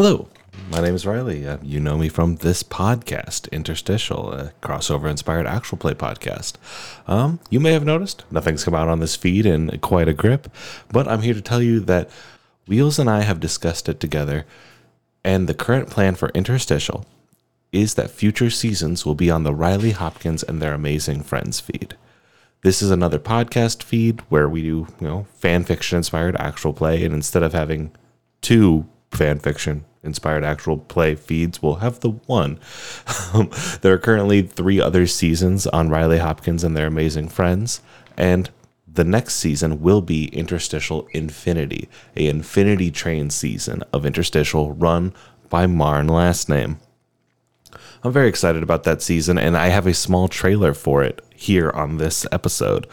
Hello, my name is Riley. Uh, you know me from this podcast, Interstitial, a crossover inspired actual play podcast. Um, you may have noticed nothing's come out on this feed in quite a grip, but I'm here to tell you that Wheels and I have discussed it together, and the current plan for Interstitial is that future seasons will be on the Riley Hopkins and their amazing friends feed. This is another podcast feed where we do, you know, fan fiction inspired actual play, and instead of having two fan fiction inspired actual play feeds, we'll have the one. There are currently three other seasons on Riley Hopkins and their amazing friends, and the next season will be Interstitial Infinity, a Infinity Train season of Interstitial run by Marn Last Name. I'm very excited about that season, and I have a small trailer for it here on this episode.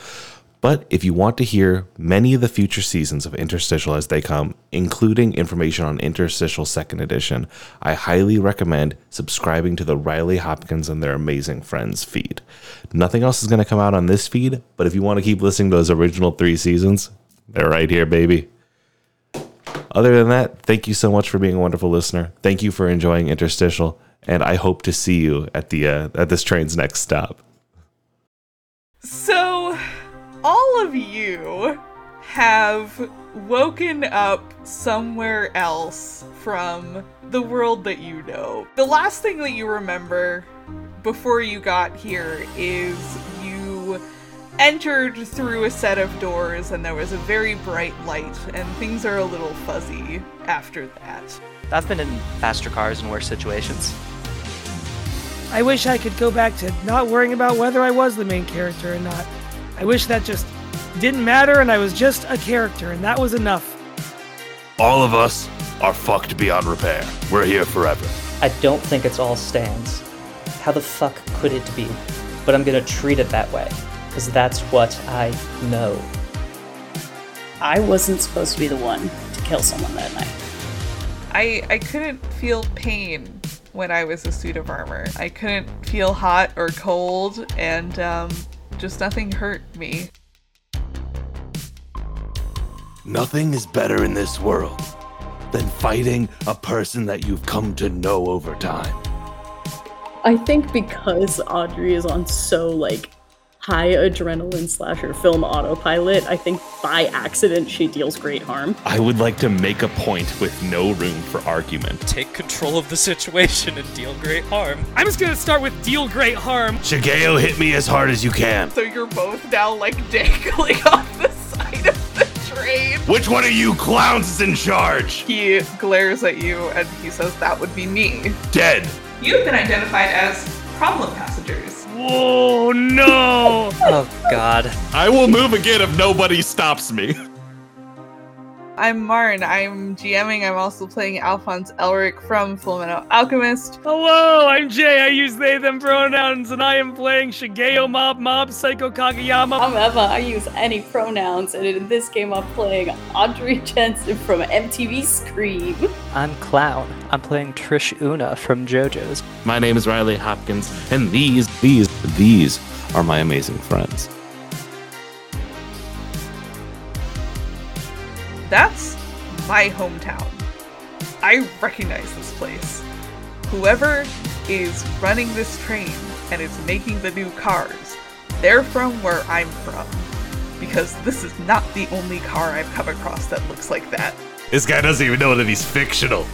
But if you want to hear many of the future seasons of Interstitial as they come, including information on Interstitial Second Edition, I highly recommend subscribing to the Riley Hopkins and their amazing friends feed. Nothing else is going to come out on this feed, but if you want to keep listening to those original three seasons, they're right here, baby. Other than that, thank you so much for being a wonderful listener. Thank you for enjoying Interstitial, and I hope to see you at the uh, at this train's next stop. So, all of you have woken up somewhere else from the world that you know. The last thing that you remember before you got here is you entered through a set of doors and there was a very bright light, and things are a little fuzzy after that. I've been in faster cars and worse situations. I wish I could go back to not worrying about whether I was the main character or not. I wish that just didn't matter and I was just a character and that was enough. All of us are fucked beyond repair. We're here forever. I don't think it's all stands. How the fuck could it be? But I'm gonna treat it that way, because that's what I know. I wasn't supposed to be the one to kill someone that night. I I couldn't feel pain when I was a suit of armor. I couldn't feel hot or cold, and um, just nothing hurt me. Nothing is better in this world than fighting a person that you've come to know over time. I think because Audrey is on so like high adrenaline slasher film autopilot, I think by accident she deals great harm. I would like to make a point with no room for argument. Take control of the situation and deal great harm. I'm just gonna start with deal great harm. Shigeo, hit me as hard as you can. So you're both now like dangling off the side of the train. Which one of you clowns is in charge? He glares at you and he says, That would be me. Dead. You've been identified as problem passengers. Whoa, no! Oh god. I will move again if nobody stops me. I'm Marn. I'm GMing. I'm also playing Alphonse Elric from Fullmetal Alchemist. Hello, I'm Jay. I use they, them pronouns, and I am playing Shigeo Mob Mob Psycho Kageyama. I'm Eva. I use any pronouns, and in this game I'm playing Audrey Jensen from MTV Scream. I'm Clown. I'm playing Trish Una from JoJo's. My name is Riley Hopkins, and these, these, these are my amazing friends. That's my hometown. I recognize this place. Whoever is running this train and is making the new cars, they're from where I'm from. Because this is not the only car I've come across that looks like that. This guy doesn't even know that he's fictional.